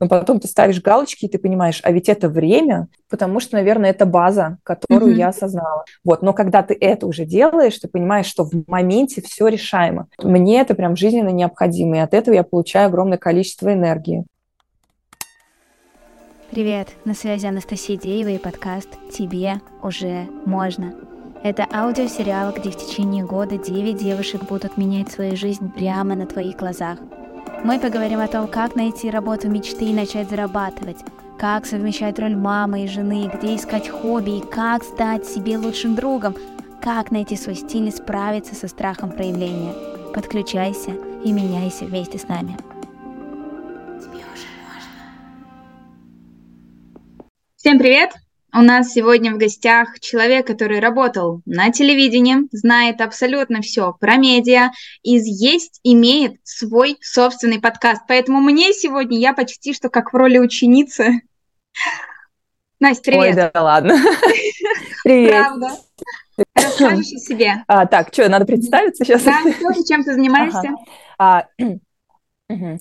но потом ты ставишь галочки, и ты понимаешь, а ведь это время, потому что, наверное, это база, которую mm-hmm. я осознала. Вот, но когда ты это уже делаешь, ты понимаешь, что в моменте все решаемо. Мне это прям жизненно необходимо, и от этого я получаю огромное количество энергии. Привет, на связи Анастасия Деева и подкаст «Тебе уже можно». Это аудиосериал, где в течение года 9 девушек будут менять свою жизнь прямо на твоих глазах – мы поговорим о том, как найти работу мечты и начать зарабатывать, как совмещать роль мамы и жены, где искать хобби и как стать себе лучшим другом, как найти свой стиль и справиться со страхом проявления. Подключайся и меняйся вместе с нами. Всем привет! У нас сегодня в гостях человек, который работал на телевидении, знает абсолютно все про медиа и есть, имеет свой собственный подкаст. Поэтому мне сегодня я почти что как в роли ученицы. Настя, привет. Ой, да ладно. Привет. Правда. Расскажешь о себе. А, так, что, надо представиться сейчас? Да, тоже чем ты занимаешься? Ага. А, Угу.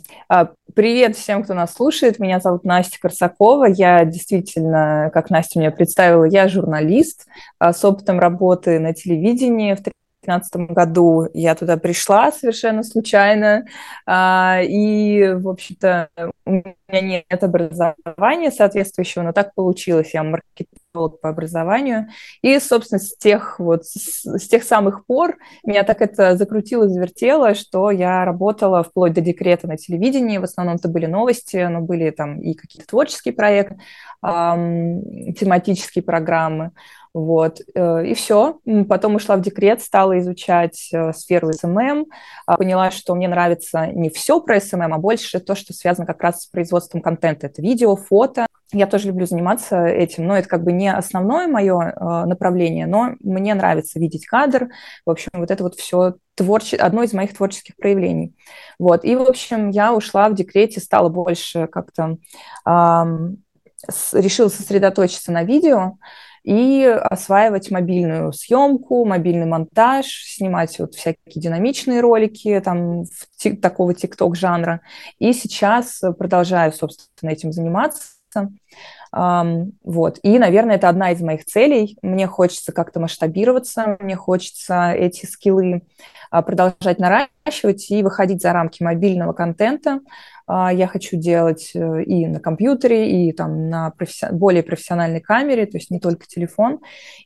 Привет всем, кто нас слушает. Меня зовут Настя Корсакова. Я действительно, как Настя меня представила, я журналист а, с опытом работы на телевидении. В 2015 году я туда пришла совершенно случайно. А, и, в общем-то, у меня нет образования соответствующего, но так получилось. Я маркетолог по образованию. И, собственно, с тех, вот, с, с тех самых пор меня так это закрутило, завертело, что я работала вплоть до декрета на телевидении. В основном это были новости, но были там и какие-то творческие проекты, эм, тематические программы. Вот, э, и все. Потом ушла в декрет, стала изучать э, сферу SMM, а, поняла, что мне нравится не все про SMM, а больше то, что связано как раз с производством контента. Это видео, фото. Я тоже люблю заниматься этим, но это как бы не основное мое э, направление, но мне нравится видеть кадр. В общем, вот это вот все творче... одно из моих творческих проявлений. Вот, и, в общем, я ушла в декрете, стала больше как-то... Эм, решила сосредоточиться на видео, и осваивать мобильную съемку, мобильный монтаж, снимать вот всякие динамичные ролики там в такого тикток жанра. И сейчас продолжаю, собственно, этим заниматься. Um, вот. И, наверное, это одна из моих целей. Мне хочется как-то масштабироваться, мне хочется эти скиллы продолжать наращивать и выходить за рамки мобильного контента. А, я хочу делать э, и на компьютере, и там на професси... более профессиональной камере, то есть не только телефон.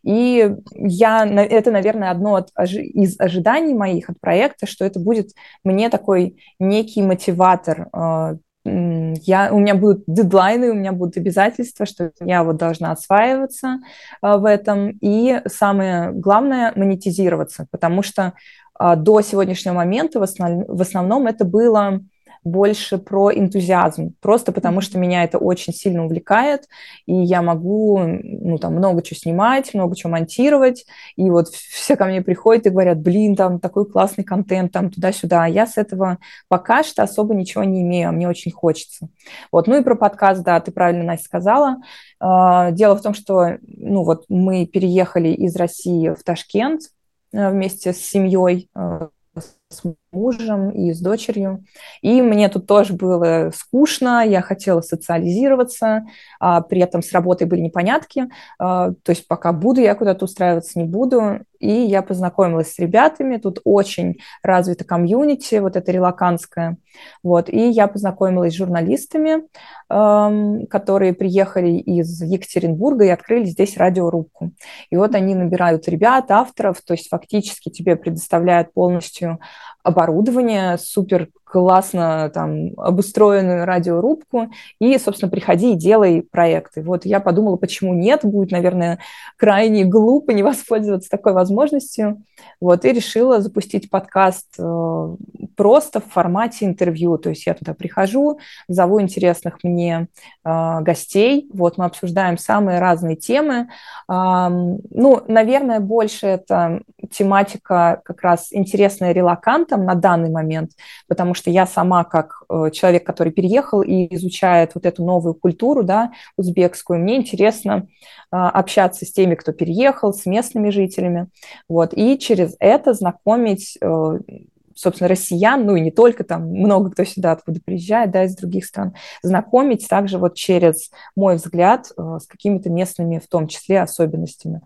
И я, это, наверное, одно из ожиданий моих от проекта, что это будет мне такой некий мотиватор а, я, у меня будут дедлайны, у меня будут обязательства, что я вот должна осваиваться а, в этом. И самое главное – монетизироваться, потому что до сегодняшнего момента в, основ, в основном это было больше про энтузиазм, просто потому что меня это очень сильно увлекает, и я могу ну, там, много чего снимать, много чего монтировать, и вот все ко мне приходят и говорят, блин, там такой классный контент, там туда-сюда, а я с этого пока что особо ничего не имею, а мне очень хочется. Вот, ну и про подкаст, да, ты правильно, Настя, сказала. А, дело в том, что, ну вот мы переехали из России в Ташкент, вместе с семьей э, с мужем и с дочерью. И мне тут тоже было скучно, я хотела социализироваться, а при этом с работой были непонятки, а, то есть пока буду я куда-то устраиваться, не буду. И я познакомилась с ребятами, тут очень развита комьюнити, вот это релаканское. Вот, и я познакомилась с журналистами, которые приехали из Екатеринбурга и открыли здесь радиорубку. И вот они набирают ребят, авторов, то есть фактически тебе предоставляют полностью оборудование, супер классно там обустроенную радиорубку, и, собственно, приходи и делай проекты. Вот я подумала, почему нет, будет, наверное, крайне глупо не воспользоваться такой возможностью. Вот, и решила запустить подкаст э, просто в формате интервью. То есть я туда прихожу, зову интересных мне э, гостей, вот мы обсуждаем самые разные темы. Ну, наверное, больше это тематика как раз интересная релакантам на данный момент, потому что я сама как э, человек, который переехал и изучает вот эту новую культуру, да, узбекскую, мне интересно а, общаться с теми, кто переехал, с местными жителями, вот, и через это знакомить э, собственно, россиян, ну и не только, там много кто сюда откуда приезжает, да, из других стран, знакомить также вот через мой взгляд с какими-то местными, в том числе, особенностями.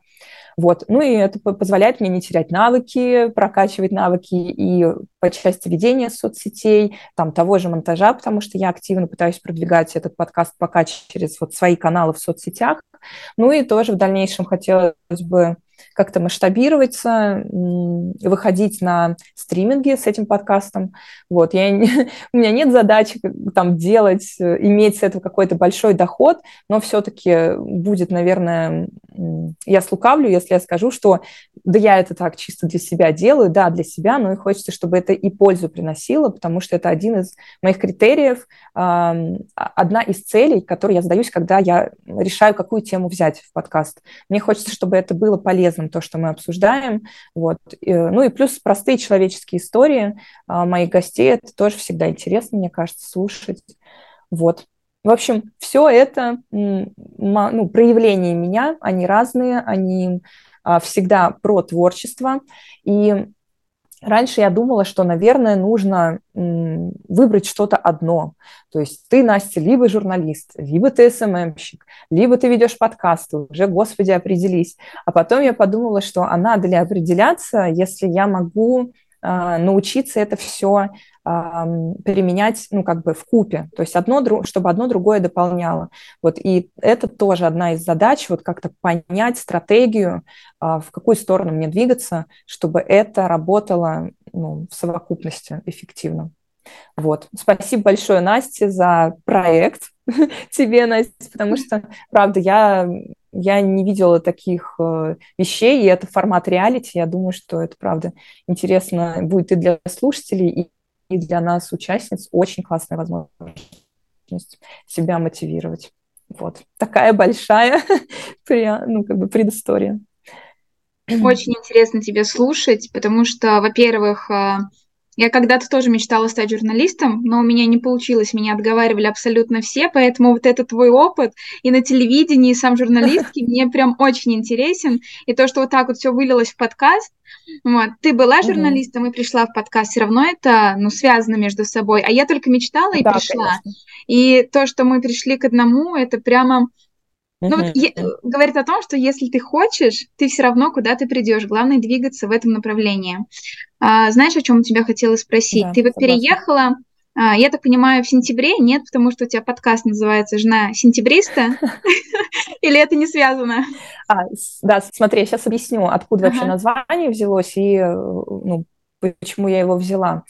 Вот. Ну и это позволяет мне не терять навыки, прокачивать навыки и по части ведения соцсетей, там того же монтажа, потому что я активно пытаюсь продвигать этот подкаст пока через вот свои каналы в соцсетях. Ну и тоже в дальнейшем хотелось бы как-то масштабироваться, выходить на стриминги с этим подкастом. Вот, я, у меня нет задачи там делать, иметь с этого какой-то большой доход, но все-таки будет, наверное, я слукавлю, если я скажу, что да я это так чисто для себя делаю, да, для себя, но и хочется, чтобы это и пользу приносило, потому что это один из моих критериев, одна из целей, которые я задаюсь, когда я решаю, какую тему взять в подкаст. Мне хочется, чтобы это было полезным, то, что мы обсуждаем. Вот. Ну и плюс простые человеческие истории а, моих гостей, это тоже всегда интересно, мне кажется, слушать. Вот. В общем, все это ну, проявления меня, они разные, они а, всегда про творчество. И раньше я думала, что, наверное, нужно выбрать что-то одно. То есть ты, Настя, либо журналист, либо ты СММщик, либо ты ведешь подкасты, уже, господи, определись. А потом я подумала, что а надо ли определяться, если я могу научиться это все применять, ну, как бы в купе, то есть одно, чтобы одно другое дополняло. Вот, и это тоже одна из задач, вот как-то понять стратегию, а, в какую сторону мне двигаться, чтобы это работало ну, в совокупности эффективно. Вот. Спасибо большое, Насте, за проект тебе, Настя, потому что, правда, я, я не видела таких э, вещей, и это формат реалити. Я думаю, что это, правда, интересно будет и для слушателей, и для нас, участниц, очень классная возможность себя мотивировать. Вот. Такая большая ну, как бы предыстория. Очень интересно тебя слушать, потому что, во-первых, а, я когда-то тоже мечтала стать журналистом, но у меня не получилось, меня отговаривали абсолютно все, поэтому вот этот твой опыт и на телевидении, и сам журналистский мне прям очень интересен, и то, что вот так вот все вылилось в подкаст, вот, ты была журналистом и пришла в подкаст, все равно это, ну, связано между собой, а я только мечтала и да, пришла, конечно. и то, что мы пришли к одному, это прямо ну вот е- говорит о том, что если ты хочешь, ты все равно куда ты придешь. Главное двигаться в этом направлении. А, знаешь, о чем у тебя хотела спросить? Да, ты вот согласна. переехала, а, я так понимаю, в сентябре? Нет, потому что у тебя подкаст называется «Жена сентябриста». Или это не связано? А, да, смотри, я сейчас объясню, откуда вообще название взялось и э, ну, почему я его взяла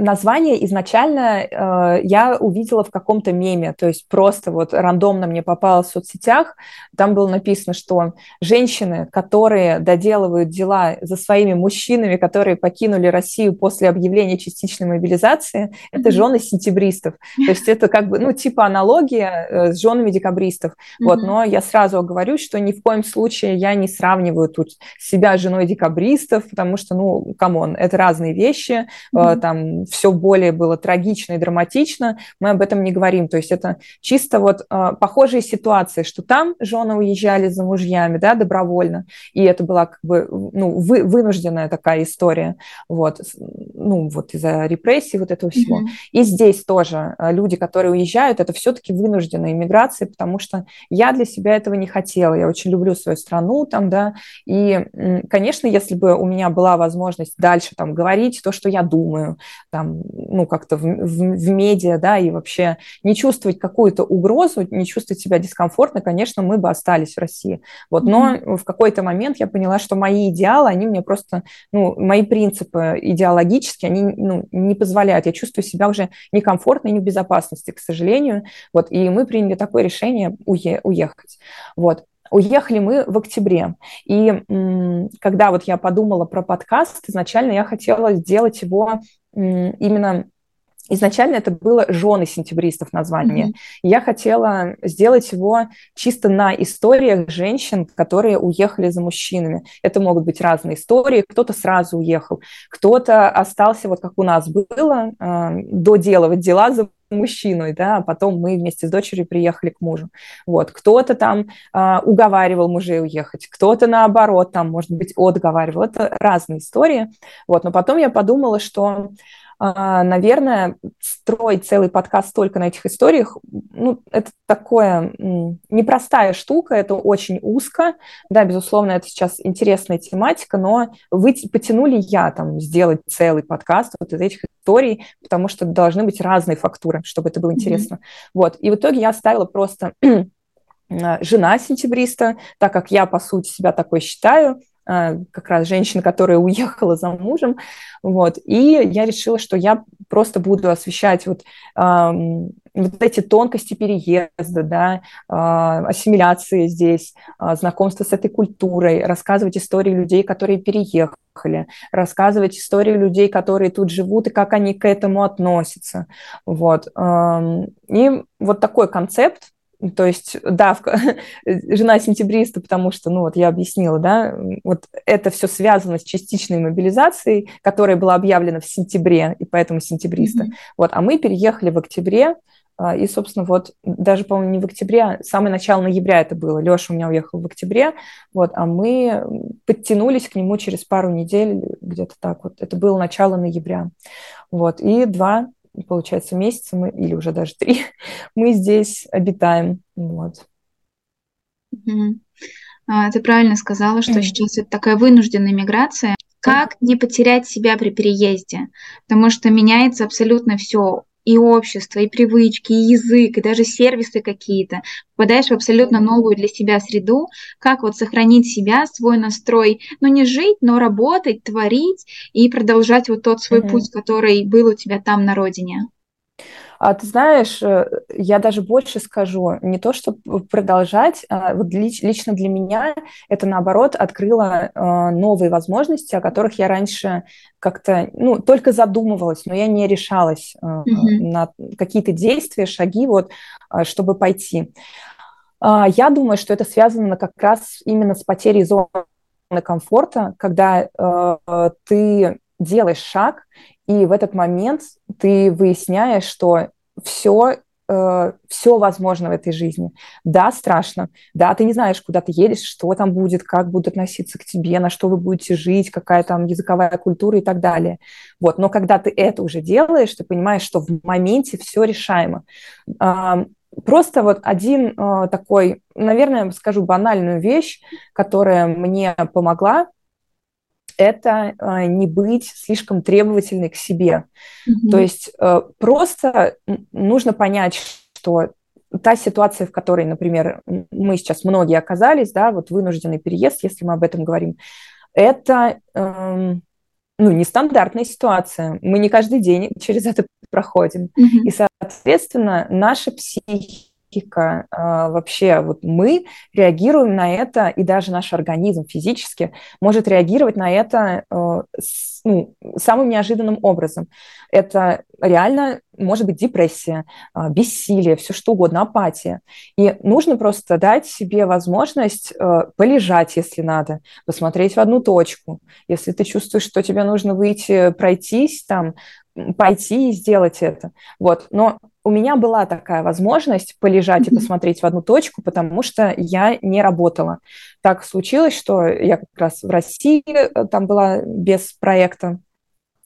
название изначально э, я увидела в каком-то меме, то есть просто вот рандомно мне попало в соцсетях, там было написано, что женщины, которые доделывают дела за своими мужчинами, которые покинули Россию после объявления частичной мобилизации, это жены сентябристов. То есть это как бы, ну, типа аналогия э, с женами декабристов. Mm-hmm. Вот, но я сразу говорю, что ни в коем случае я не сравниваю тут себя с женой декабристов, потому что, ну, come on, это разные вещи, mm-hmm. там все более было трагично и драматично, мы об этом не говорим. То есть это чисто вот э, похожие ситуации, что там жены уезжали за мужьями, да, добровольно, и это была как бы, ну, вы, вынужденная такая история, вот, ну, вот из-за репрессий вот этого всего. Mm-hmm. И здесь тоже а, люди, которые уезжают, это все-таки вынужденная иммиграция, потому что я для себя этого не хотела, я очень люблю свою страну там, да, и, конечно, если бы у меня была возможность дальше там говорить то, что я думаю, там, ну, как-то в, в, в медиа, да, и вообще не чувствовать какую-то угрозу, не чувствовать себя дискомфортно, конечно, мы бы остались в России. Вот, но mm-hmm. в какой-то момент я поняла, что мои идеалы, они мне просто, ну, мои принципы идеологические, они, ну, не позволяют. Я чувствую себя уже некомфортно и не в безопасности, к сожалению. Вот, и мы приняли такое решение уе- уехать. Вот. Уехали мы в октябре. И когда вот я подумала про подкаст, изначально я хотела сделать его именно Изначально это было «Жены сентябристов» название. Mm-hmm. Я хотела сделать его чисто на историях женщин, которые уехали за мужчинами. Это могут быть разные истории. Кто-то сразу уехал, кто-то остался, вот как у нас было, э, доделывать дела за мужчиной, да, а потом мы вместе с дочерью приехали к мужу. Вот, кто-то там а, уговаривал мужей уехать, кто-то наоборот, там, может быть, отговаривал. Это разные истории. Вот, но потом я подумала, что наверное, строить целый подкаст только на этих историях, ну, это такое непростая штука, это очень узко. Да, безусловно, это сейчас интересная тематика, но вы потянули я там сделать целый подкаст вот из этих историй, потому что должны быть разные фактуры, чтобы это было интересно. Mm-hmm. Вот. И в итоге я оставила просто жена сентябриста, так как я, по сути, себя такой считаю, а, как раз женщина, которая уехала за мужем, вот, и я решила, что я просто буду освещать вот, эм, вот эти тонкости переезда, да, э, ассимиляции здесь, э, знакомства с этой культурой, рассказывать истории людей, которые переехали, рассказывать истории людей, которые тут живут и как они к этому относятся, вот, эм, и вот такой концепт, то есть, да, жена сентябриста, потому что, ну вот я объяснила, да, вот это все связано с частичной мобилизацией, которая была объявлена в сентябре, и поэтому сентябриста. Mm-hmm. Вот, а мы переехали в октябре, а, и, собственно, вот даже, по-моему, не в октябре, а самое начало ноября это было. Леша у меня уехал в октябре, вот, а мы подтянулись к нему через пару недель, где-то так вот. Это было начало ноября. Вот, и два получается, месяца мы, или уже даже три, мы здесь обитаем. Вот. А, ты правильно сказала, что сейчас это такая вынужденная миграция. Как не потерять себя при переезде? Потому что меняется абсолютно все и общество, и привычки, и язык, и даже сервисы какие-то. Попадаешь в абсолютно новую для себя среду. Как вот сохранить себя, свой настрой, ну не жить, но работать, творить и продолжать вот тот свой mm-hmm. путь, который был у тебя там на родине. А ты знаешь, э, я даже больше скажу, не то, что продолжать, а вот лично для меня это, наоборот, открыло э, новые возможности, о которых я раньше как-то, ну, только задумывалась, но я не решалась mm-hmm. на какие-то действия, шаги, вот, чтобы пойти. А, я думаю, что это связано как раз именно с потерей зоны комфорта, когда э, ты делаешь шаг, и в этот момент ты выясняешь, что все э, все возможно в этой жизни. Да, страшно. Да, ты не знаешь, куда ты едешь, что там будет, как будут относиться к тебе, на что вы будете жить, какая там языковая культура и так далее. Вот. Но когда ты это уже делаешь, ты понимаешь, что в моменте все решаемо. Просто вот один э, такой, наверное, скажу банальную вещь, которая мне помогла это э, не быть слишком требовательной к себе. Mm-hmm. То есть э, просто нужно понять, что та ситуация, в которой, например, мы сейчас многие оказались, да, вот вынужденный переезд, если мы об этом говорим, это э, ну, нестандартная ситуация. Мы не каждый день через это проходим. Mm-hmm. И, соответственно, наша психика психика, а, вообще вот мы реагируем на это, и даже наш организм физически может реагировать на это а, ну, самым неожиданным образом. Это реально может быть депрессия, а, бессилие, все что угодно, апатия. И нужно просто дать себе возможность полежать, если надо, посмотреть в одну точку. Если ты чувствуешь, что тебе нужно выйти, пройтись там, пойти и сделать это. Вот. Но у меня была такая возможность полежать и посмотреть в одну точку, потому что я не работала. Так случилось, что я как раз в России э, там была без проекта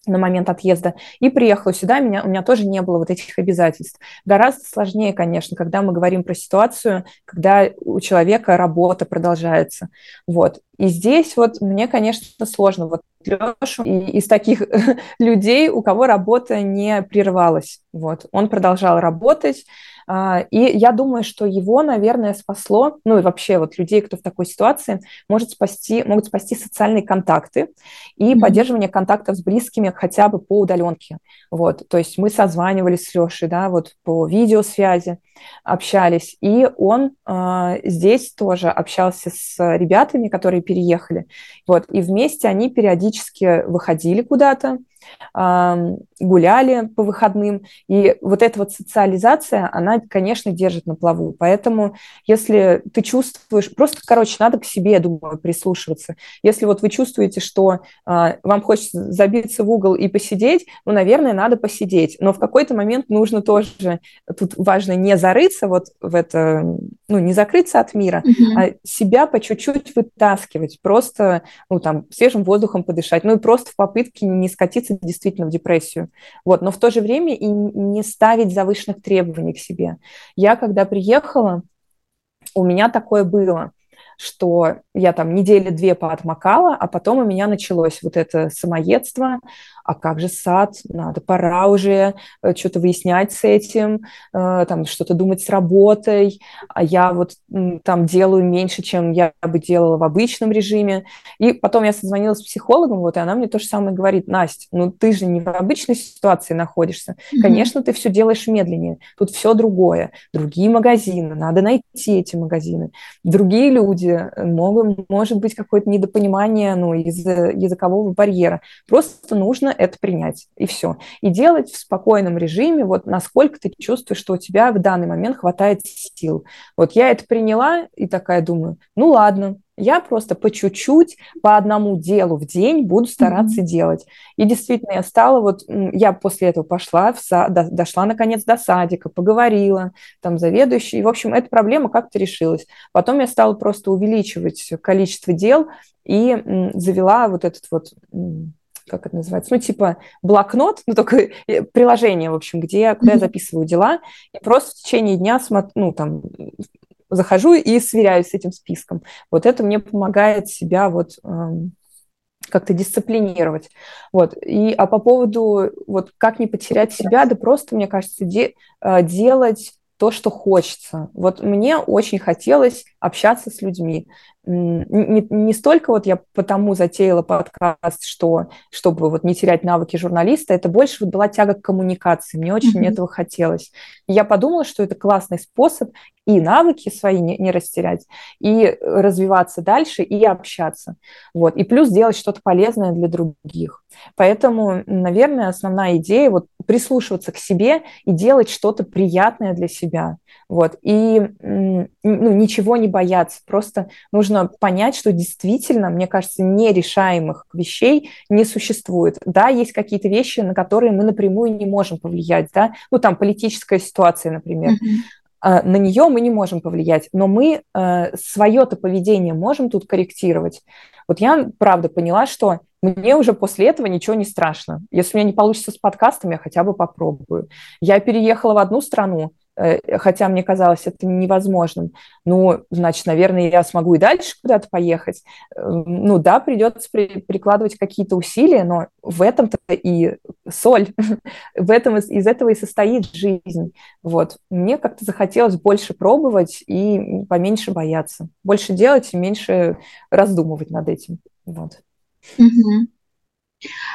на момент отъезда, и приехала сюда, меня, у меня тоже не было вот этих обязательств. Гораздо сложнее, конечно, когда мы говорим про ситуацию, когда у человека работа продолжается. Вот. И здесь вот мне, конечно, сложно. Вот Лешу из таких людей, у кого работа не прервалась. Вот. Он продолжал работать, и я думаю, что его, наверное, спасло, ну и вообще вот людей, кто в такой ситуации, может спасти, могут спасти социальные контакты и mm-hmm. поддерживание контактов с близкими хотя бы по удаленке. Вот, то есть мы созванивались с Лешей, да, вот по видеосвязи общались, и он э, здесь тоже общался с ребятами, которые переехали, вот, и вместе они периодически выходили куда-то, гуляли по выходным. И вот эта вот социализация, она, конечно, держит на плаву. Поэтому если ты чувствуешь, просто, короче, надо к себе, я думаю, прислушиваться. Если вот вы чувствуете, что а, вам хочется забиться в угол и посидеть, ну, наверное, надо посидеть. Но в какой-то момент нужно тоже, тут важно не зарыться вот в это, ну, не закрыться от мира, mm-hmm. а себя по чуть-чуть вытаскивать, просто, ну, там, свежим воздухом подышать, ну, и просто в попытке не скатиться действительно в депрессию. Вот, но в то же время и не ставить завышенных требований к себе. Я, когда приехала, у меня такое было – что я там недели две поотмокала, а потом у меня началось вот это самоедство, а как же сад, надо, пора уже э, что-то выяснять с этим, э, там что-то думать с работой, а я вот там делаю меньше, чем я бы делала в обычном режиме. И потом я созвонилась с психологом, вот, и она мне то же самое говорит, Настя, ну ты же не в обычной ситуации находишься, mm-hmm. конечно, ты все делаешь медленнее, тут все другое, другие магазины, надо найти эти магазины, другие люди, могут, может быть какое-то недопонимание ну, из-за языкового барьера, просто нужно это принять, и все. И делать в спокойном режиме, вот насколько ты чувствуешь, что у тебя в данный момент хватает сил. Вот я это приняла и такая думаю, ну ладно, я просто по чуть-чуть, по одному делу в день буду стараться mm-hmm. делать. И действительно, я стала вот, я после этого пошла, в сад, дошла наконец до садика, поговорила, там заведующий. И, в общем, эта проблема как-то решилась. Потом я стала просто увеличивать количество дел и завела вот этот вот как это называется, ну, типа блокнот, ну, только э, приложение, в общем, где, куда я записываю дела, и просто в течение дня, ну, там, захожу и сверяюсь с этим списком. Вот это мне помогает себя вот эм, как-то дисциплинировать. Вот. И, а по поводу, вот как не потерять себя, да просто, мне кажется, де, э, делать то, что хочется. Вот мне очень хотелось общаться с людьми. Не, не столько вот я потому затеяла подкаст, что чтобы вот не терять навыки журналиста, это больше вот была тяга к коммуникации. Мне очень mm-hmm. этого хотелось. И я подумала, что это классный способ и навыки свои не, не растерять, и развиваться дальше, и общаться. Вот. И плюс делать что-то полезное для других. Поэтому, наверное, основная идея вот прислушиваться к себе и делать что-то приятное для себя. Вот. И ну, ничего не бояться. Просто нужно понять, что действительно, мне кажется, нерешаемых вещей не существует. Да, есть какие-то вещи, на которые мы напрямую не можем повлиять. Да? Ну, там политическая ситуация, например. Mm-hmm. На нее мы не можем повлиять, но мы э, свое-то поведение можем тут корректировать. Вот я, правда, поняла, что мне уже после этого ничего не страшно. Если у меня не получится с подкастом, я хотя бы попробую. Я переехала в одну страну, Э, хотя мне казалось это невозможным. Ну, значит, наверное, я смогу и дальше куда-то поехать. Эм, ну да, придется при, прикладывать какие-то усилия, но в этом-то и соль, в этом из этого и состоит жизнь. Вот. Мне как-то захотелось больше пробовать и поменьше бояться. Больше делать и меньше раздумывать над этим. Вот. Угу.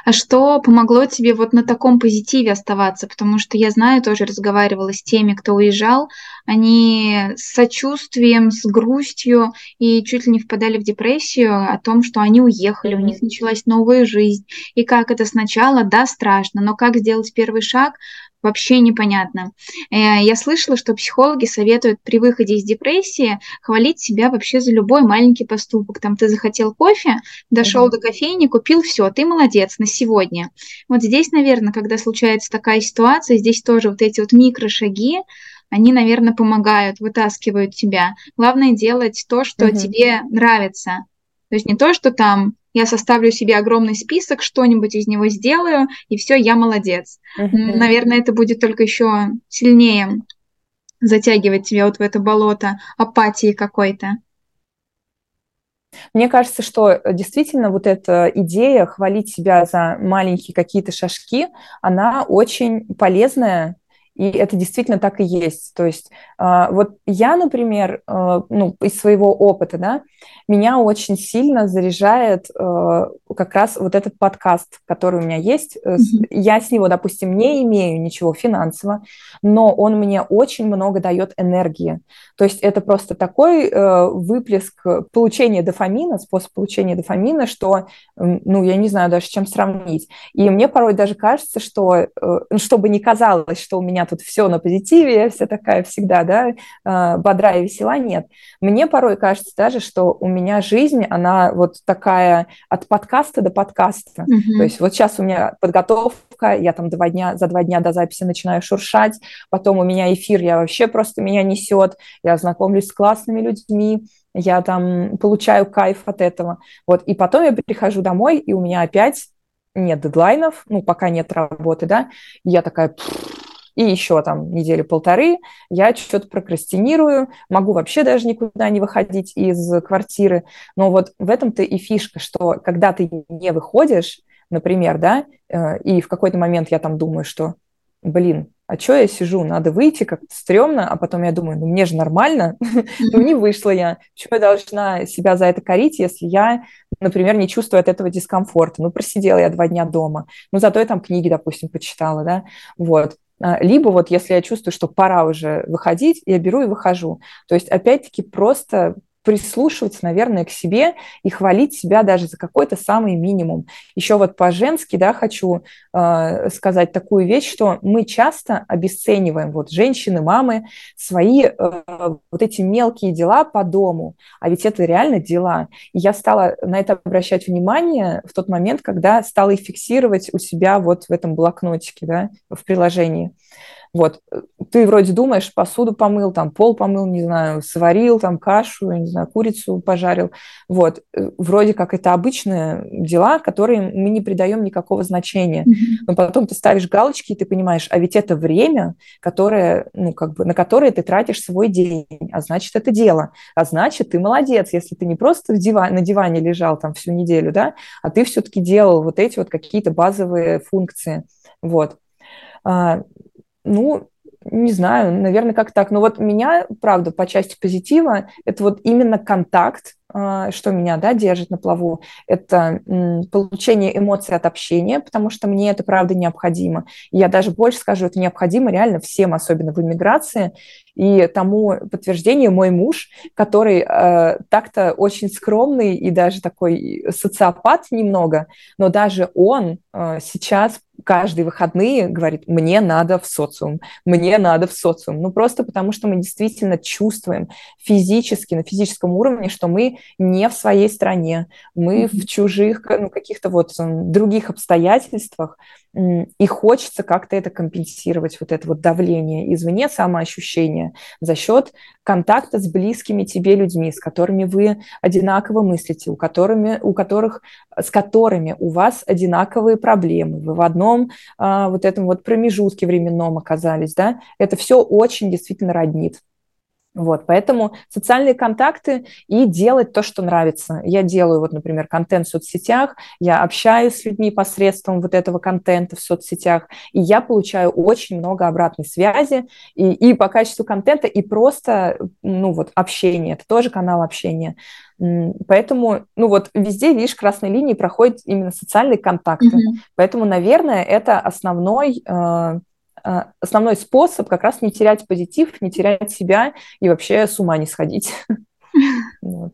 А что помогло тебе вот на таком позитиве оставаться? Потому что я знаю, тоже разговаривала с теми, кто уезжал, они с сочувствием, с грустью и чуть ли не впадали в депрессию о том, что они уехали, у них началась новая жизнь. И как это сначала, да, страшно, но как сделать первый шаг, вообще непонятно. Э, я слышала, что психологи советуют при выходе из депрессии хвалить себя вообще за любой маленький поступок. Там ты захотел кофе, дошел mm-hmm. до кофейни, купил все, ты молодец на сегодня. Вот здесь, наверное, когда случается такая ситуация, здесь тоже вот эти вот микрошаги, они, наверное, помогают, вытаскивают тебя. Главное делать то, что mm-hmm. тебе нравится. То есть не то, что там я составлю себе огромный список, что-нибудь из него сделаю, и все, я молодец. Uh-huh. Наверное, это будет только еще сильнее затягивать тебя вот в это болото апатии какой-то. Мне кажется, что действительно вот эта идея хвалить себя за маленькие какие-то шажки, она очень полезная И это действительно так и есть. То есть а, вот я, например, а, ну, из своего опыта, да, меня очень сильно заряжает а, как раз вот этот подкаст, который у меня есть. Mm-hmm. Я с него, допустим, не имею ничего финансового, но он мне очень много дает энергии. То есть это просто такой выплеск получения дофамина, способ получения дофамина, что, ну, я не знаю даже, с чем сравнить. И мне порой даже кажется, что, чтобы не казалось, что у меня тут все на позитиве, я вся такая всегда, да, а, бодрая и весела, нет. Мне порой кажется даже, что у меня жизнь, она вот такая от подкаста до подкаста. Mm-hmm. То есть вот сейчас у меня подготовка, я там два дня, за два дня до записи начинаю шуршать, потом у меня эфир, я вообще просто меня несет, я знакомлюсь с классными людьми, я там получаю кайф от этого. Вот, и потом я прихожу домой, и у меня опять нет дедлайнов, ну, пока нет работы, да, и я такая, и еще там недели полторы я что-то прокрастинирую, могу вообще даже никуда не выходить из квартиры. Но вот в этом-то и фишка, что когда ты не выходишь, например, да, э, и в какой-то момент я там думаю, что, блин, а что я сижу, надо выйти, как-то стрёмно, а потом я думаю, ну мне же нормально, ну не вышла я, почему я должна себя за это корить, если я, например, не чувствую от этого дискомфорта, ну просидела я два дня дома, ну зато я там книги, допустим, почитала, да, вот, либо вот если я чувствую, что пора уже выходить, я беру и выхожу. То есть опять-таки просто прислушиваться, наверное, к себе и хвалить себя даже за какой-то самый минимум. Еще вот по-женски, да, хочу э, сказать такую вещь, что мы часто обесцениваем, вот женщины, мамы, свои э, вот эти мелкие дела по дому, а ведь это реально дела. И я стала на это обращать внимание в тот момент, когда стала их фиксировать у себя вот в этом блокнотике, да, в приложении. Вот, ты вроде думаешь, посуду помыл, там пол помыл, не знаю, сварил, там кашу, не знаю, курицу пожарил. Вот, э, вроде как это обычные дела, которые мы не придаем никакого значения. Mm-hmm. Но потом ты ставишь галочки, и ты понимаешь, а ведь это время, которое, ну, как бы, на которое ты тратишь свой день, а значит, это дело. А значит, ты молодец, если ты не просто в диван, на диване лежал там всю неделю, да, а ты все-таки делал вот эти вот какие-то базовые функции. Вот. Ну, не знаю, наверное, как так. Но вот меня, правда, по части позитива, это вот именно контакт, а, что меня да, держит на плаву, это получение эмоций от общения, потому что мне это, правда, необходимо. я даже больше скажу, это необходимо реально всем, особенно в иммиграции. И тому подтверждение мой муж, который э, так-то очень скромный и даже такой социопат немного, но даже он э, сейчас каждые выходные говорит, мне надо в социум, мне надо в социум. Ну, просто потому что мы действительно чувствуем физически, на физическом уровне, что мы не в своей стране, мы mm-hmm. в чужих, ну, каких-то вот других обстоятельствах, и хочется как-то это компенсировать, вот это вот давление извне, самоощущение за счет контакта с близкими тебе людьми, с которыми вы одинаково мыслите, у, которыми, у которых, с которыми у вас одинаковые проблемы, вы в одном а, вот этом вот промежутке временном оказались, да, это все очень действительно роднит. Вот, поэтому социальные контакты и делать то, что нравится. Я делаю, вот, например, контент в соцсетях, я общаюсь с людьми посредством вот этого контента в соцсетях, и я получаю очень много обратной связи и, и по качеству контента, и просто, ну вот, общение, это тоже канал общения. Поэтому, ну вот, везде, видишь, красной линии проходят именно социальные контакты. Mm-hmm. Поэтому, наверное, это основной э, основной способ как раз не терять позитив, не терять себя и вообще с ума не сходить.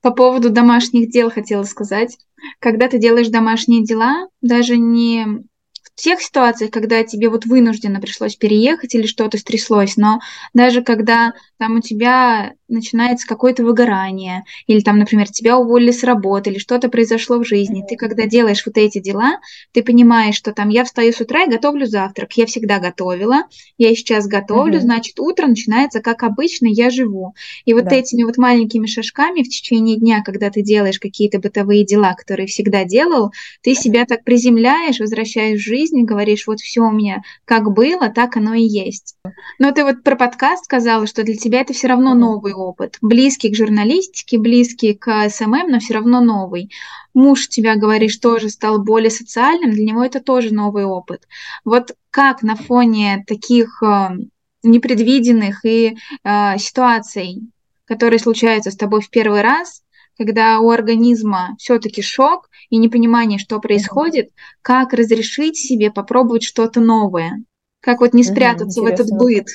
По поводу домашних дел хотела сказать. Когда ты делаешь домашние дела, даже не в тех ситуациях, когда тебе вот вынужденно пришлось переехать или что-то стряслось, но даже когда там у тебя начинается какое-то выгорание, или там, например, тебя уволили с работы, или что-то произошло в жизни, ты когда делаешь вот эти дела, ты понимаешь, что там я встаю с утра и готовлю завтрак, я всегда готовила, я сейчас готовлю, mm-hmm. значит, утро начинается как обычно, я живу. И вот да. этими вот маленькими шажками в течение дня, когда ты делаешь какие-то бытовые дела, которые всегда делал, ты себя так приземляешь, возвращаешь в жизнь и говоришь, вот все у меня как было, так оно и есть. Но ты вот про подкаст сказала, что для тебя это все равно новый опыт, близкий к журналистике, близкий к SMM, но все равно новый. Муж тебя, говоришь, тоже стал более социальным, для него это тоже новый опыт. Вот как на фоне таких э, непредвиденных и э, ситуаций, которые случаются с тобой в первый раз, когда у организма все-таки шок и непонимание, что происходит, как разрешить себе попробовать что-то новое, как вот не спрятаться угу, в этот быт.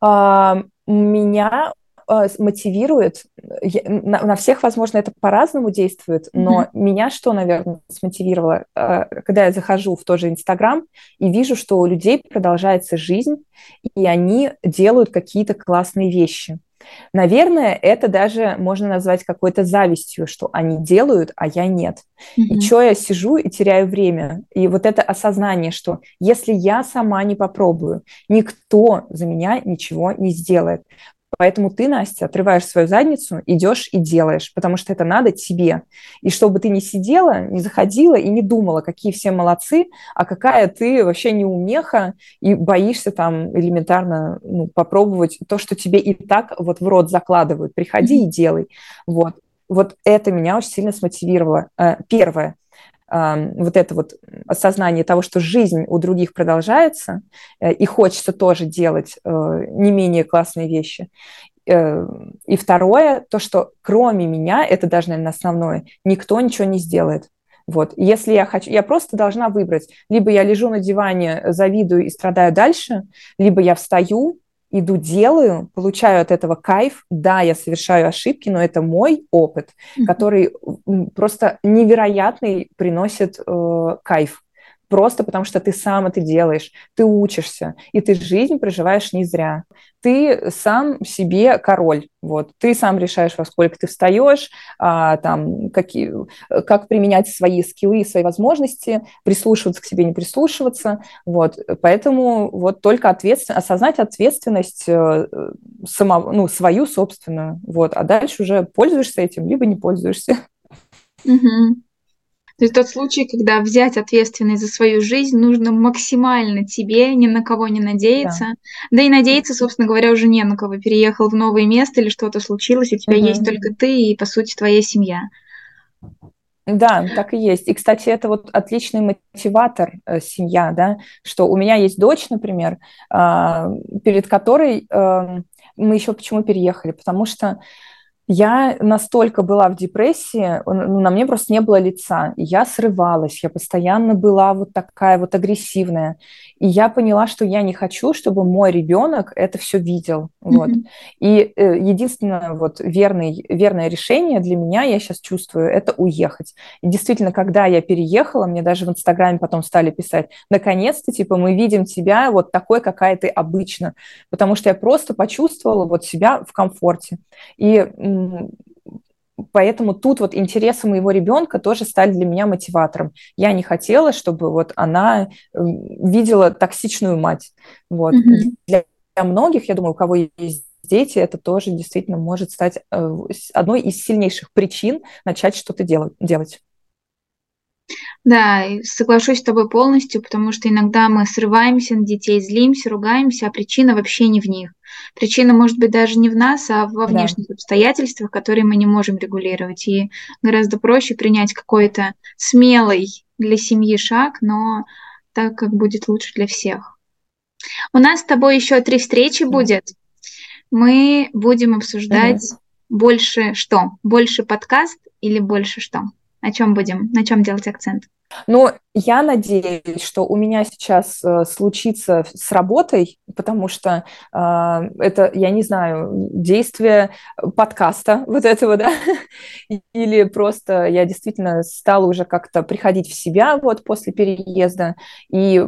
А, меня а, мотивирует, на, на всех, возможно, это по-разному действует, но mm-hmm. меня что, наверное, смотивировало, а, когда я захожу в тот же Инстаграм и вижу, что у людей продолжается жизнь, и они делают какие-то классные вещи. Наверное, это даже можно назвать какой-то завистью, что они делают, а я нет. Mm-hmm. И что я сижу и теряю время. И вот это осознание, что если я сама не попробую, никто за меня ничего не сделает. Поэтому ты, Настя, отрываешь свою задницу, идешь и делаешь, потому что это надо тебе. И чтобы ты не сидела, не заходила и не думала, какие все молодцы, а какая ты вообще неумеха и боишься там элементарно ну, попробовать то, что тебе и так вот в рот закладывают. Приходи и делай. Вот. Вот это меня очень сильно смотивировало. Э, первое – вот это вот осознание того, что жизнь у других продолжается, э, и хочется тоже делать э, не менее классные вещи. Э, и второе, то, что кроме меня, это даже, наверное, основное, никто ничего не сделает. Вот. Если я хочу, я просто должна выбрать, либо я лежу на диване, завидую и страдаю дальше, либо я встаю, иду, делаю, получаю от этого кайф. Да, я совершаю ошибки, но это мой опыт, mm-hmm. который просто невероятный приносит э, кайф просто потому что ты сам это делаешь, ты учишься, и ты жизнь проживаешь не зря. Ты сам себе король, вот, ты сам решаешь, во сколько ты встаешь, а, там, какие, как применять свои скиллы, свои возможности, прислушиваться к себе, не прислушиваться, вот, поэтому вот только ответственно, осознать ответственность э, самого, ну, свою собственную, вот, а дальше уже пользуешься этим, либо не пользуешься. Угу. То есть тот случай, когда взять ответственность за свою жизнь нужно максимально тебе, ни на кого не надеяться. Да, да и надеяться, собственно говоря, уже не на кого. Переехал в новое место или что-то случилось, у тебя угу. есть только ты и, по сути, твоя семья. Да, так и есть. И, кстати, это вот отличный мотиватор э, семья, да, что у меня есть дочь, например, э, перед которой э, мы еще почему переехали, потому что я настолько была в депрессии, ну, на мне просто не было лица. Я срывалась, я постоянно была вот такая вот агрессивная. И я поняла, что я не хочу, чтобы мой ребенок это все видел. Mm-hmm. Вот. И э, единственное вот верный, верное решение для меня, я сейчас чувствую, это уехать. И действительно, когда я переехала, мне даже в Инстаграме потом стали писать, наконец-то, типа, мы видим тебя вот такой, какая ты обычно. Потому что я просто почувствовала вот себя в комфорте. И поэтому тут вот интересы моего ребенка тоже стали для меня мотиватором. Я не хотела, чтобы вот она видела токсичную мать. Вот. Mm-hmm. Для многих, я думаю, у кого есть дети, это тоже действительно может стать э, одной из сильнейших причин начать что-то делать. Да, соглашусь с тобой полностью, потому что иногда мы срываемся на детей, злимся, ругаемся, а причина вообще не в них. Причина может быть даже не в нас, а во внешних да. обстоятельствах, которые мы не можем регулировать. И гораздо проще принять какой-то смелый для семьи шаг, но так, как будет лучше для всех. У нас с тобой еще три встречи да. будет. Мы будем обсуждать да. больше что? Больше подкаст или больше что? О чем будем? На чем делать акцент? Ну, я надеюсь, что у меня сейчас э, случится с работой, потому что э, это, я не знаю, действие подкаста вот этого, да, или просто я действительно стала уже как-то приходить в себя вот после переезда и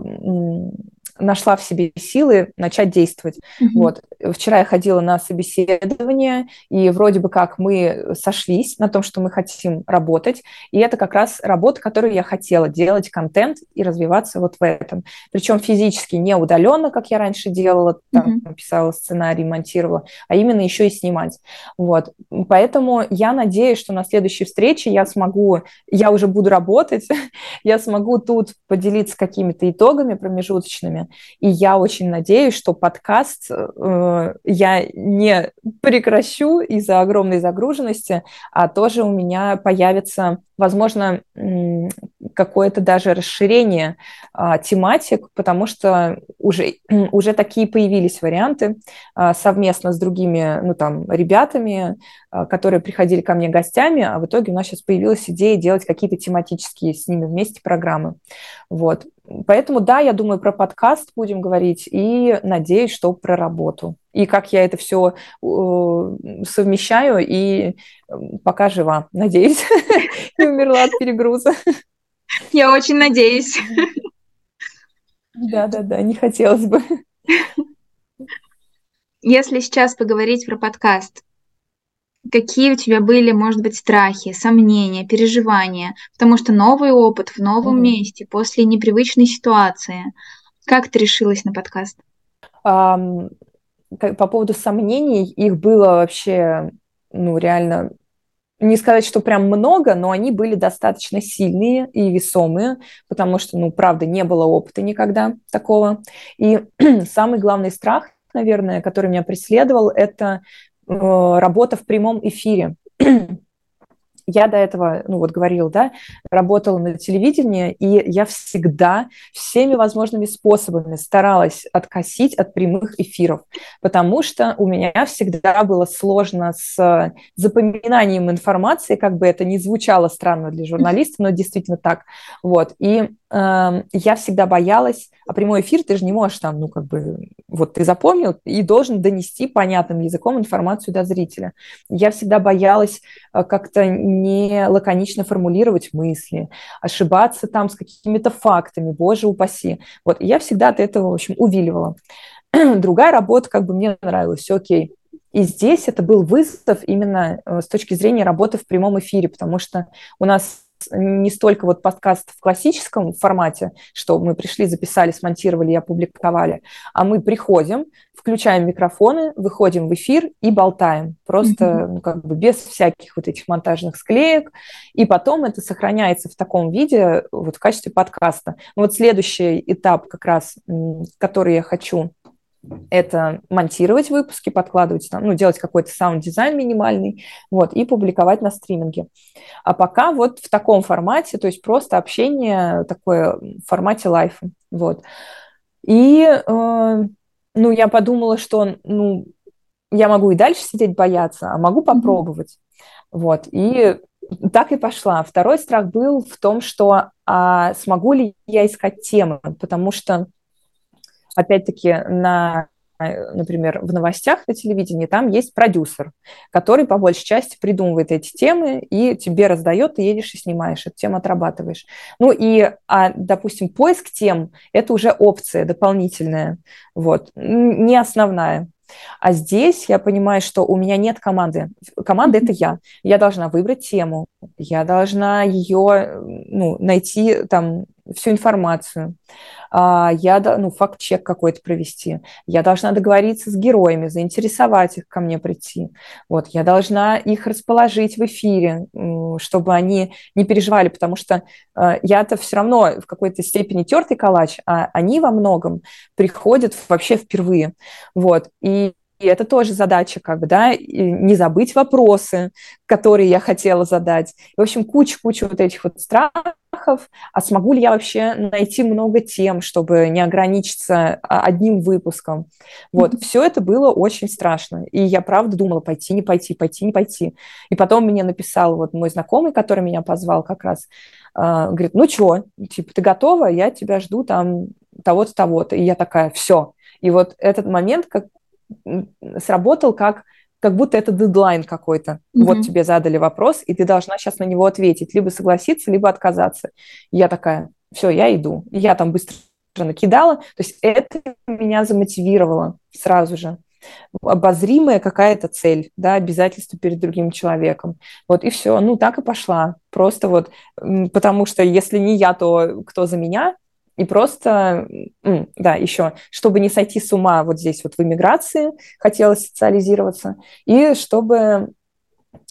нашла в себе силы начать действовать. Mm-hmm. Вот. Вчера я ходила на собеседование, и вроде бы как мы сошлись на том, что мы хотим работать, и это как раз работа, которую я хотела, делать контент и развиваться вот в этом. Причем физически не удаленно, как я раньше делала, там, mm-hmm. писала сценарий, монтировала, а именно еще и снимать. Вот. Поэтому я надеюсь, что на следующей встрече я смогу, я уже буду работать, я смогу тут поделиться какими-то итогами промежуточными, И я очень надеюсь, что подкаст э, я не прекращу из-за огромной загруженности, а тоже у меня появится возможно, какое-то даже расширение а, тематик, потому что уже, уже такие появились варианты а, совместно с другими, ну, там, ребятами, а, которые приходили ко мне гостями, а в итоге у нас сейчас появилась идея делать какие-то тематические с ними вместе программы. Вот. Поэтому, да, я думаю, про подкаст будем говорить и надеюсь, что про работу. И как я это все э, совмещаю, и пока жива, надеюсь, не умерла от перегруза. Я очень надеюсь. Да-да-да, не хотелось бы. Если сейчас поговорить про подкаст, какие у тебя были, может быть, страхи, сомнения, переживания, потому что новый опыт в новом угу. месте, после непривычной ситуации. Как ты решилась на подкаст? Um, по поводу сомнений, их было вообще, ну, реально не сказать, что прям много, но они были достаточно сильные и весомые, потому что, ну, правда, не было опыта никогда такого. И самый главный страх, наверное, который меня преследовал, это работа в прямом эфире. Я до этого, ну вот говорил, да, работала на телевидении, и я всегда всеми возможными способами старалась откосить от прямых эфиров, потому что у меня всегда было сложно с запоминанием информации, как бы это ни звучало странно для журналиста, но действительно так. Вот. И э, я всегда боялась, а прямой эфир ты же не можешь там, ну как бы, вот ты запомнил и должен донести понятным языком информацию до зрителя. Я всегда боялась э, как-то не лаконично формулировать мысли, ошибаться там с какими-то фактами, боже упаси. Вот, и я всегда от этого, в общем, увиливала. Другая работа, как бы мне нравилась, все окей. И здесь это был вызов именно э, с точки зрения работы в прямом эфире, потому что у нас не столько вот подкаст в классическом формате, что мы пришли, записали, смонтировали и опубликовали, а мы приходим, включаем микрофоны, выходим в эфир и болтаем. Просто mm-hmm. ну, как бы без всяких вот этих монтажных склеек. И потом это сохраняется в таком виде вот в качестве подкаста. Ну, вот следующий этап как раз, который я хочу это монтировать выпуски, подкладывать там, ну, делать какой-то саунд-дизайн минимальный, вот, и публиковать на стриминге. А пока вот в таком формате, то есть просто общение такое в формате live а, вот. И, э, ну, я подумала, что, ну, я могу и дальше сидеть бояться, а могу попробовать, mm-hmm. вот, и так и пошла. Второй страх был в том, что а смогу ли я искать темы, потому что опять-таки, на например, в новостях на телевидении, там есть продюсер, который по большей части придумывает эти темы и тебе раздает, ты едешь и снимаешь, эту тему отрабатываешь. Ну и, а, допустим, поиск тем – это уже опция дополнительная, вот, не основная. А здесь я понимаю, что у меня нет команды. Команда – это я. Я должна выбрать тему, я должна ее ну, найти там всю информацию. А, я, ну, факт-чек какой-то провести. Я должна договориться с героями, заинтересовать их ко мне прийти. Вот, я должна их расположить в эфире, чтобы они не переживали, потому что а, я-то все равно в какой-то степени тертый калач, а они во многом приходят вообще впервые. Вот, и и это тоже задача, как бы, да, не забыть вопросы, которые я хотела задать. В общем, куча-куча вот этих вот страхов. А смогу ли я вообще найти много тем, чтобы не ограничиться а, одним выпуском? Вот, mm-hmm. все это было очень страшно. И я, правда, думала, пойти, не пойти, пойти, не пойти. И потом мне написал вот мой знакомый, который меня позвал как раз, э, говорит, ну что, типа, ты готова? Я тебя жду там того-то, того-то. И я такая, все. И вот этот момент, как сработал как как будто это дедлайн какой-то. Mm-hmm. Вот тебе задали вопрос, и ты должна сейчас на него ответить, либо согласиться, либо отказаться. я такая, все, я иду. И я там быстро накидала. То есть это меня замотивировало сразу же. Обозримая какая-то цель, да, обязательство перед другим человеком. Вот и все. Ну, так и пошла. Просто вот, потому что если не я, то кто за меня? И просто, да, еще, чтобы не сойти с ума вот здесь вот в иммиграции, хотела социализироваться, и чтобы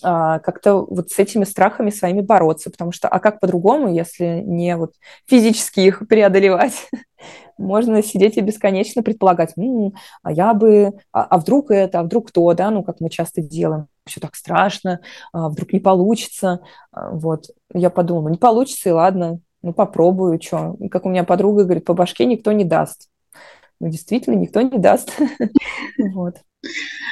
а, как-то вот с этими страхами своими бороться, потому что, а как по-другому, если не вот физически их преодолевать? можно сидеть и бесконечно предполагать, М, а я бы, а, а вдруг это, а вдруг то, да, ну, как мы часто делаем, все так страшно, а вдруг не получится, а, вот. Я подумала, не получится, и ладно, ну, попробую, что. Как у меня подруга говорит, по башке никто не даст. Ну, действительно, никто не даст. Вот.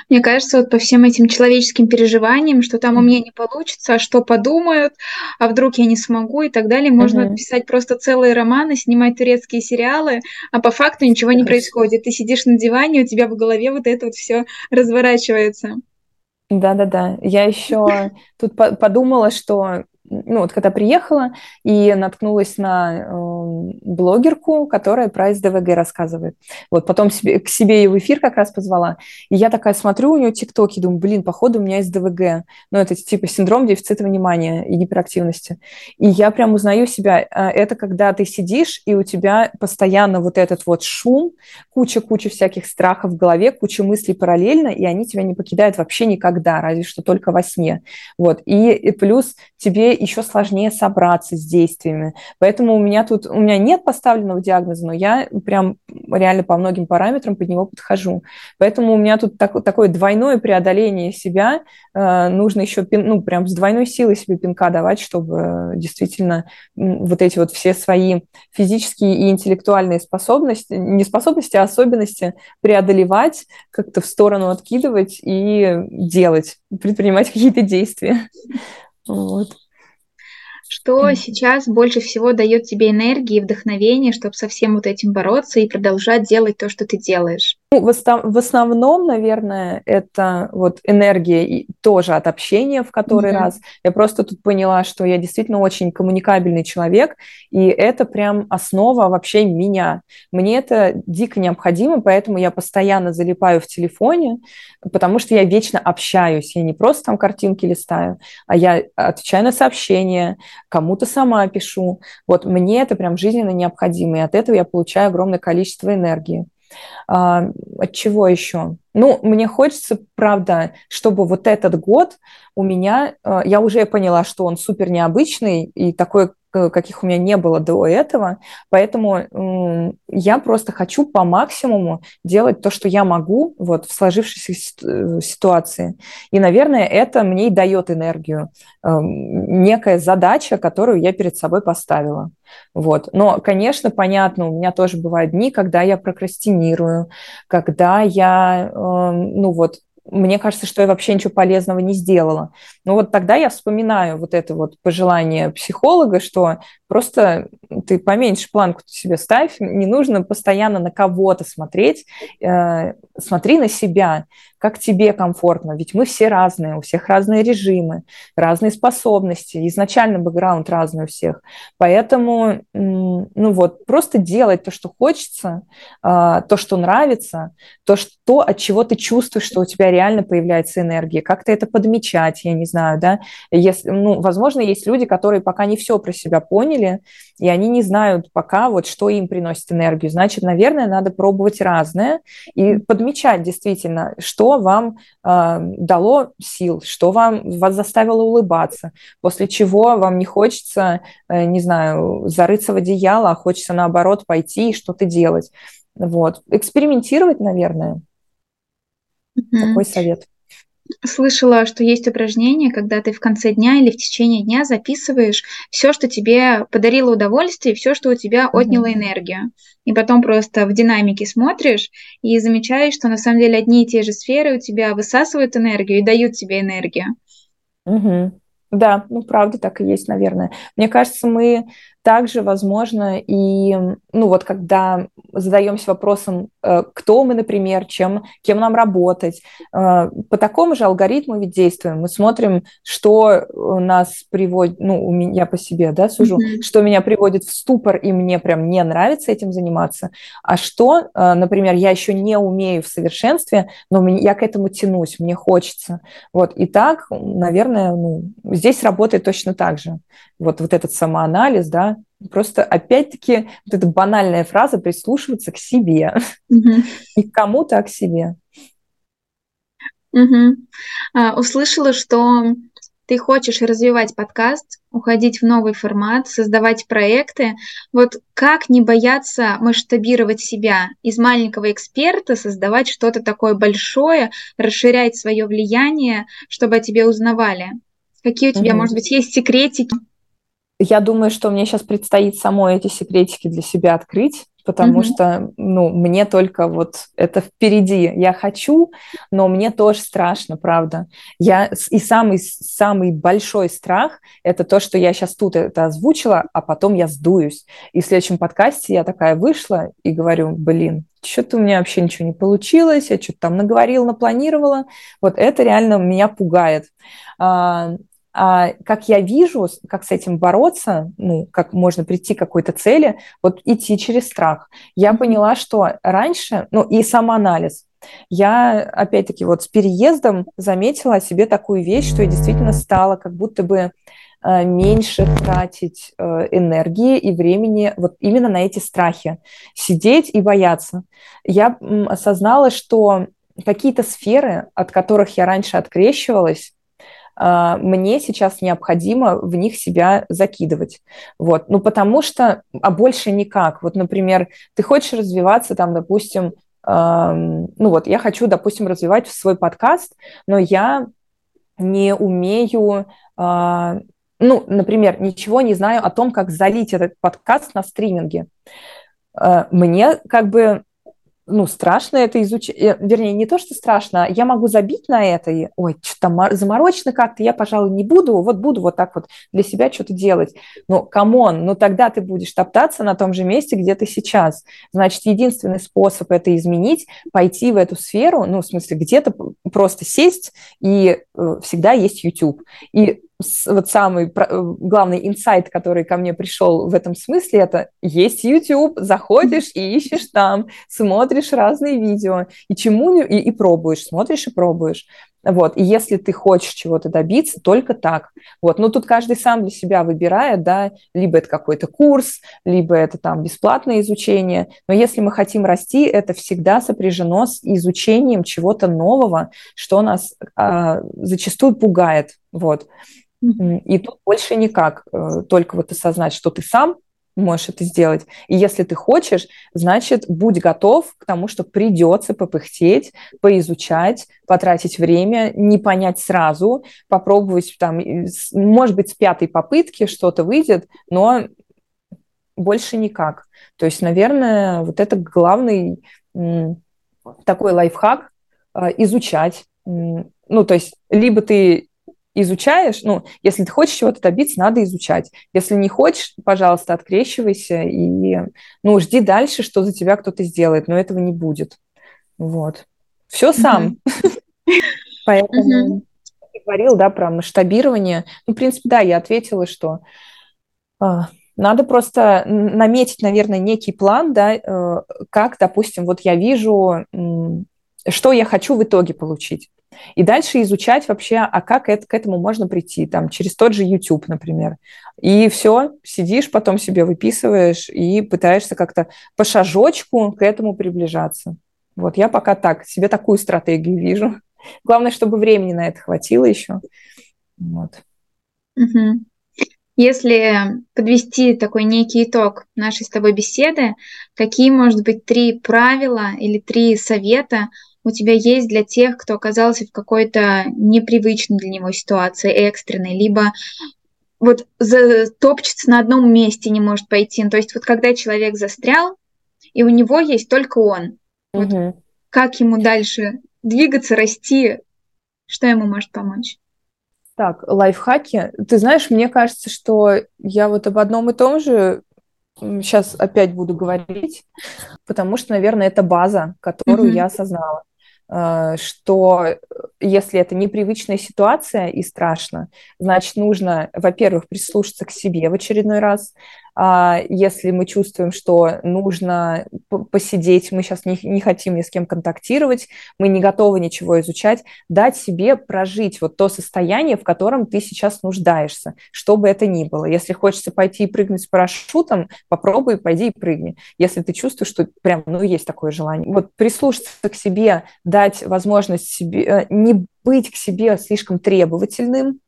Мне кажется, вот по всем этим человеческим переживаниям, что там у меня не получится, а что подумают, а вдруг я не смогу и так далее, можно uh-huh. писать просто целые романы, снимать турецкие сериалы, а по факту ничего не происходит. Ты сидишь на диване, у тебя в голове вот это вот все разворачивается. Да-да-да. Я еще тут подумала, что ну вот когда приехала и наткнулась на э, блогерку, которая про СДВГ рассказывает. Вот потом себе, к себе ее в эфир как раз позвала. И я такая смотрю у нее тиктоки, думаю, блин, походу у меня СДВГ. Ну это типа синдром дефицита внимания и гиперактивности. И я прям узнаю себя. А, это когда ты сидишь, и у тебя постоянно вот этот вот шум, куча-куча всяких страхов в голове, куча мыслей параллельно, и они тебя не покидают вообще никогда, разве что только во сне. Вот. И, и плюс тебе еще сложнее собраться с действиями. Поэтому у меня тут, у меня нет поставленного диагноза, но я прям реально по многим параметрам под него подхожу. Поэтому у меня тут так, такое двойное преодоление себя. Э, нужно еще, пин, ну, прям с двойной силой себе пинка давать, чтобы действительно вот эти вот все свои физические и интеллектуальные способности, не способности, а особенности преодолевать, как-то в сторону откидывать и делать, предпринимать какие-то действия. Вот. Что сейчас больше всего дает тебе энергии и вдохновение, чтобы со всем вот этим бороться и продолжать делать то, что ты делаешь? Ну, в, основном, наверное, это вот энергия и тоже от общения в который mm-hmm. раз. Я просто тут поняла, что я действительно очень коммуникабельный человек, и это прям основа вообще меня. Мне это дико необходимо, поэтому я постоянно залипаю в телефоне, потому что я вечно общаюсь. Я не просто там картинки листаю, а я отвечаю на сообщения, кому-то сама пишу. Вот мне это прям жизненно необходимо, и от этого я получаю огромное количество энергии. А, от чего еще? Ну, мне хочется, правда, чтобы вот этот год у меня, а, я уже поняла, что он супер необычный и такой, каких у меня не было до этого, поэтому я просто хочу по максимуму делать то, что я могу вот в сложившейся э, ситуации. И, наверное, это мне и дает энергию, некая задача, которую я перед собой поставила. Вот. Но, конечно, понятно, у меня тоже бывают дни, когда я прокрастинирую, когда я, э, ну вот, мне кажется, что я вообще ничего полезного не сделала. Но вот тогда я вспоминаю вот это вот пожелание психолога, что просто ты поменьше планку себе ставь, не нужно постоянно на кого-то смотреть, э, смотри на себя как тебе комфортно, ведь мы все разные, у всех разные режимы, разные способности, изначально бэкграунд разный у всех. Поэтому, ну вот, просто делать то, что хочется, а, то, что нравится, то, что, от чего ты чувствуешь, что у тебя реально появляется энергия, как-то это подмечать, я не знаю, да, если, ну, возможно, есть люди, которые пока не все про себя поняли, и они не знают пока, вот, что им приносит энергию, значит, наверное, надо пробовать разное и подмечать действительно, что вам э, дало сил, что вам вас заставило улыбаться, после чего вам не хочется, э, не знаю, зарыться в одеяло, а хочется наоборот пойти и что-то делать. Вот. Экспериментировать, наверное. Mm-hmm. Такой совет слышала, что есть упражнение, когда ты в конце дня или в течение дня записываешь все, что тебе подарило удовольствие, все, что у тебя отняло энергию. И потом просто в динамике смотришь и замечаешь, что на самом деле одни и те же сферы у тебя высасывают энергию и дают тебе энергию. Угу. Да, ну правда так и есть, наверное. Мне кажется, мы также, возможно, и, ну вот, когда задаемся вопросом, э, кто мы, например, чем, кем нам работать, э, по такому же алгоритму ведь действуем. Мы смотрим, что нас приводит, ну, у меня по себе, да, сужу, mm-hmm. что меня приводит в ступор, и мне прям не нравится этим заниматься, а что, э, например, я еще не умею в совершенстве, но я к этому тянусь, мне хочется. Вот, и так, наверное, ну, здесь работает точно так же. Вот, вот этот самоанализ, да, Просто, опять-таки, вот эта банальная фраза «прислушиваться к себе». К кому-то, а к себе. Угу. А, услышала, что ты хочешь развивать подкаст, уходить в новый формат, создавать проекты. Вот как не бояться масштабировать себя из маленького эксперта, создавать что-то такое большое, расширять свое влияние, чтобы о тебе узнавали? Какие у тебя, угу. может быть, есть секретики? Я думаю, что мне сейчас предстоит самой эти секретики для себя открыть, потому mm-hmm. что, ну, мне только вот это впереди. Я хочу, но мне тоже страшно, правда. Я и самый самый большой страх это то, что я сейчас тут это озвучила, а потом я сдуюсь. И в следующем подкасте я такая вышла и говорю, блин, что-то у меня вообще ничего не получилось, я что-то там наговорила, напланировала. Вот это реально меня пугает. А, как я вижу, как с этим бороться, ну, как можно прийти к какой-то цели, вот идти через страх. Я поняла, что раньше, ну, и самоанализ, я, опять-таки, вот с переездом заметила о себе такую вещь, что я действительно стала как будто бы э, меньше тратить э, энергии и времени вот именно на эти страхи, сидеть и бояться. Я осознала, что какие-то сферы, от которых я раньше открещивалась, мне сейчас необходимо в них себя закидывать. Вот. Ну, потому что, а больше никак. Вот, например, ты хочешь развиваться, там, допустим, ну вот, я хочу, допустим, развивать свой подкаст, но я не умею, а, ну, например, ничего не знаю о том, как залить этот подкаст на стриминге. А, мне как бы ну, страшно это изучать, э, вернее, не то, что страшно, я могу забить на это, и, ой, что-то заморочено как-то, я, пожалуй, не буду, вот буду вот так вот для себя что-то делать. Но, come on, ну тогда ты будешь топтаться на том же месте, где ты сейчас. Значит, единственный способ это изменить, пойти в эту сферу, ну, в смысле, где-то просто сесть, и э, всегда есть YouTube. И вот самый э, главный инсайт, который ко мне пришел в этом смысле, это есть YouTube, заходишь и ищешь там, смотришь разные видео, и чему и, и пробуешь, смотришь и пробуешь. Вот. И если ты хочешь чего-то добиться, только так. Вот. Но тут каждый сам для себя выбирает, да, либо это какой-то курс, либо это там бесплатное изучение. Но если мы хотим расти, это всегда сопряжено с изучением чего-то нового, что нас а, зачастую пугает. Вот. И тут больше никак, э, только вот осознать, что ты сам можешь это сделать. И если ты хочешь, значит, будь готов к тому, что придется попыхтеть, поизучать, потратить время, не понять сразу, попробовать там, может быть, с пятой попытки что-то выйдет, но больше никак. То есть, наверное, вот это главный такой лайфхак э, изучать. Ну, то есть, либо ты изучаешь, ну, если ты хочешь чего-то добиться, надо изучать. Если не хочешь, пожалуйста, открещивайся и, ну, жди дальше, что за тебя кто-то сделает, но этого не будет. Вот. Все сам. Поэтому говорил, да, про масштабирование. Ну, в принципе, да, я ответила, что а, надо просто наметить, наверное, некий план, да, э, как, допустим, вот я вижу, что я хочу в итоге получить. И дальше изучать вообще, а как это, к этому можно прийти, там, через тот же YouTube, например. И все, сидишь, потом себе выписываешь и пытаешься как-то по шажочку к этому приближаться. Вот я пока так, себе такую стратегию вижу. Главное, чтобы времени на это хватило еще. Вот. Угу. Если подвести такой некий итог нашей с тобой беседы, какие, может быть, три правила или три совета у тебя есть для тех, кто оказался в какой-то непривычной для него ситуации, экстренной, либо вот топчется на одном месте, не может пойти. Ну, то есть вот когда человек застрял, и у него есть только он. Вот угу. как ему дальше двигаться, расти, что ему может помочь? Так, лайфхаки. Ты знаешь, мне кажется, что я вот об одном и том же сейчас опять буду говорить, потому что, наверное, это база, которую mm-hmm. я осознала. Э, что э, если это непривычная ситуация и страшно, значит, нужно, во-первых, прислушаться к себе в очередной раз, если мы чувствуем, что нужно посидеть, мы сейчас не, не хотим ни с кем контактировать, мы не готовы ничего изучать, дать себе прожить вот то состояние, в котором ты сейчас нуждаешься, что бы это ни было. Если хочется пойти и прыгнуть с парашютом, попробуй, пойди и прыгни. Если ты чувствуешь, что прям, ну, есть такое желание. Вот прислушаться к себе, дать возможность себе, э, не быть к себе слишком требовательным,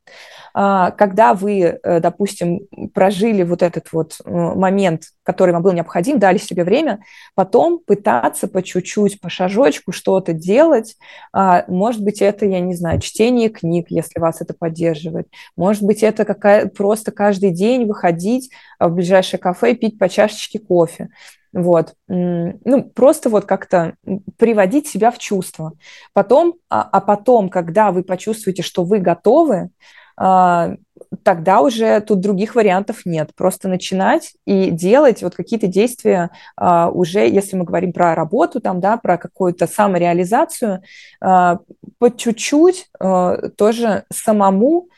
а, когда вы, э, допустим, прожили вот этот вот э, момент, который вам был необходим, дали себе время, потом пытаться по чуть-чуть, по шажочку что-то делать. А, может быть, это, я не знаю, чтение книг, если вас это поддерживает. Может быть, это какая просто каждый день выходить в ближайшее кафе, пить по чашечке кофе. Вот. Ну, просто вот как-то приводить себя в чувство. Потом, а, а потом, когда вы почувствуете, что вы готовы, а, тогда уже тут других вариантов нет. Просто начинать и делать вот какие-то действия а, уже, если мы говорим про работу, там, да, про какую-то самореализацию, а, по чуть-чуть а, тоже самому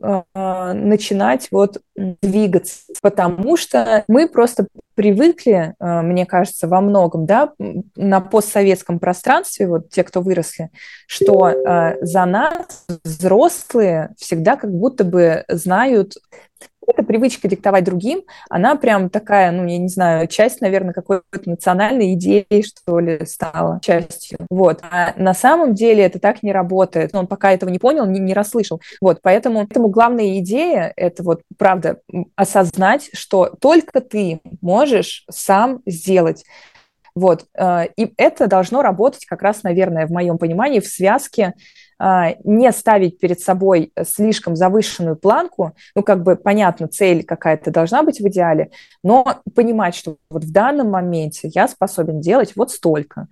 начинать вот двигаться, потому что мы просто привыкли, а, мне кажется, во многом, да, на постсоветском пространстве, вот те, кто выросли, что а, за нас взрослые всегда как будто бы знают эта привычка диктовать другим, она прям такая, ну, я не знаю, часть, наверное, какой-то национальной идеи, что ли, стала частью. Вот. А на самом деле это так не работает. Он пока этого не понял, не, не расслышал. Вот. Поэтому, поэтому главная идея – это вот, правда, осознать, что только ты можешь сам сделать. Вот. Э, и это должно работать как раз, наверное, в моем понимании, в связке не ставить перед собой слишком завышенную планку, ну, как бы, понятно, цель какая-то должна быть в идеале, но понимать, что вот в данном моменте я способен делать вот столько.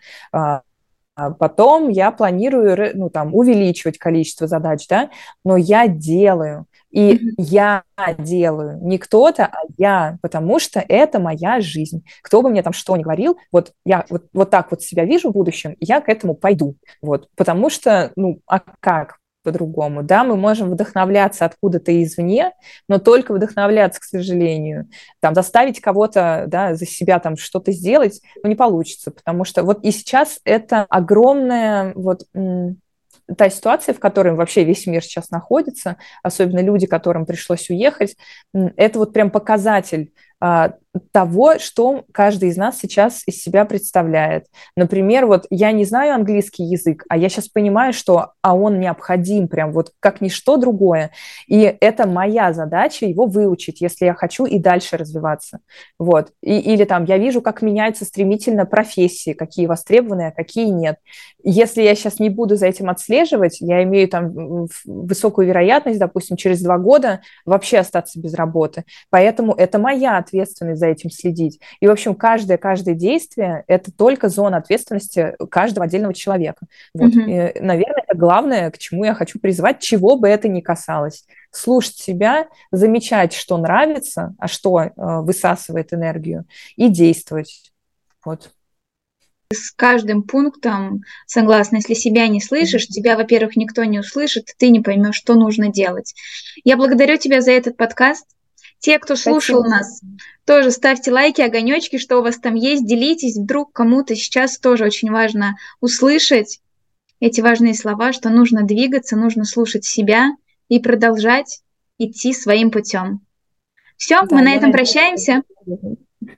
А, потом я планирую, ну, там, увеличивать количество задач, да, но я делаю. И mm-hmm. я делаю, не кто-то, а я, потому что это моя жизнь. Кто бы мне там что ни говорил, вот я вот, вот так вот себя вижу в будущем, я к этому пойду. Вот, потому что, ну, а как? По-другому. Да, мы можем вдохновляться откуда-то извне, но только вдохновляться, к сожалению. Там заставить кого-то да, за себя там что-то сделать, ну, не получится, потому что вот и сейчас это огромная вот та ситуация, в которой вообще весь мир сейчас находится, особенно люди, которым пришлось уехать, это вот прям показатель а, того, что каждый из нас сейчас из себя представляет. Например, вот я не знаю английский язык, а я сейчас понимаю, что а он необходим прям вот как ничто другое. И это моя задача его выучить, если я хочу и дальше развиваться. Вот. И, или там я вижу, как меняются стремительно профессии, какие востребованные, а какие нет. Если я сейчас не буду за этим отслеживать, я имею там высокую вероятность, допустим, через два года вообще остаться без работы. Поэтому это моя ответственность за этим следить. И, в общем, каждое, каждое действие – это только зона ответственности каждого отдельного человека. Вот. Mm-hmm. И, наверное, это главное, к чему я хочу призвать, чего бы это ни касалось. Слушать себя, замечать, что нравится, а что э, высасывает энергию, и действовать. Вот с каждым пунктом согласна. Если себя не слышишь, тебя, во-первых, никто не услышит, ты не поймешь, что нужно делать. Я благодарю тебя за этот подкаст. Те, кто слушал Спасибо. нас, тоже ставьте лайки, огонечки, что у вас там есть, делитесь. Вдруг кому-то сейчас тоже очень важно услышать эти важные слова, что нужно двигаться, нужно слушать себя и продолжать идти своим путем. Все, да, мы на этом прощаемся.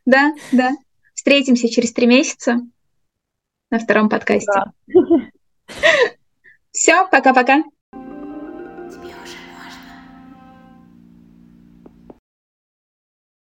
Да, да. Встретимся через три месяца на втором подкасте. Да. Все, пока-пока.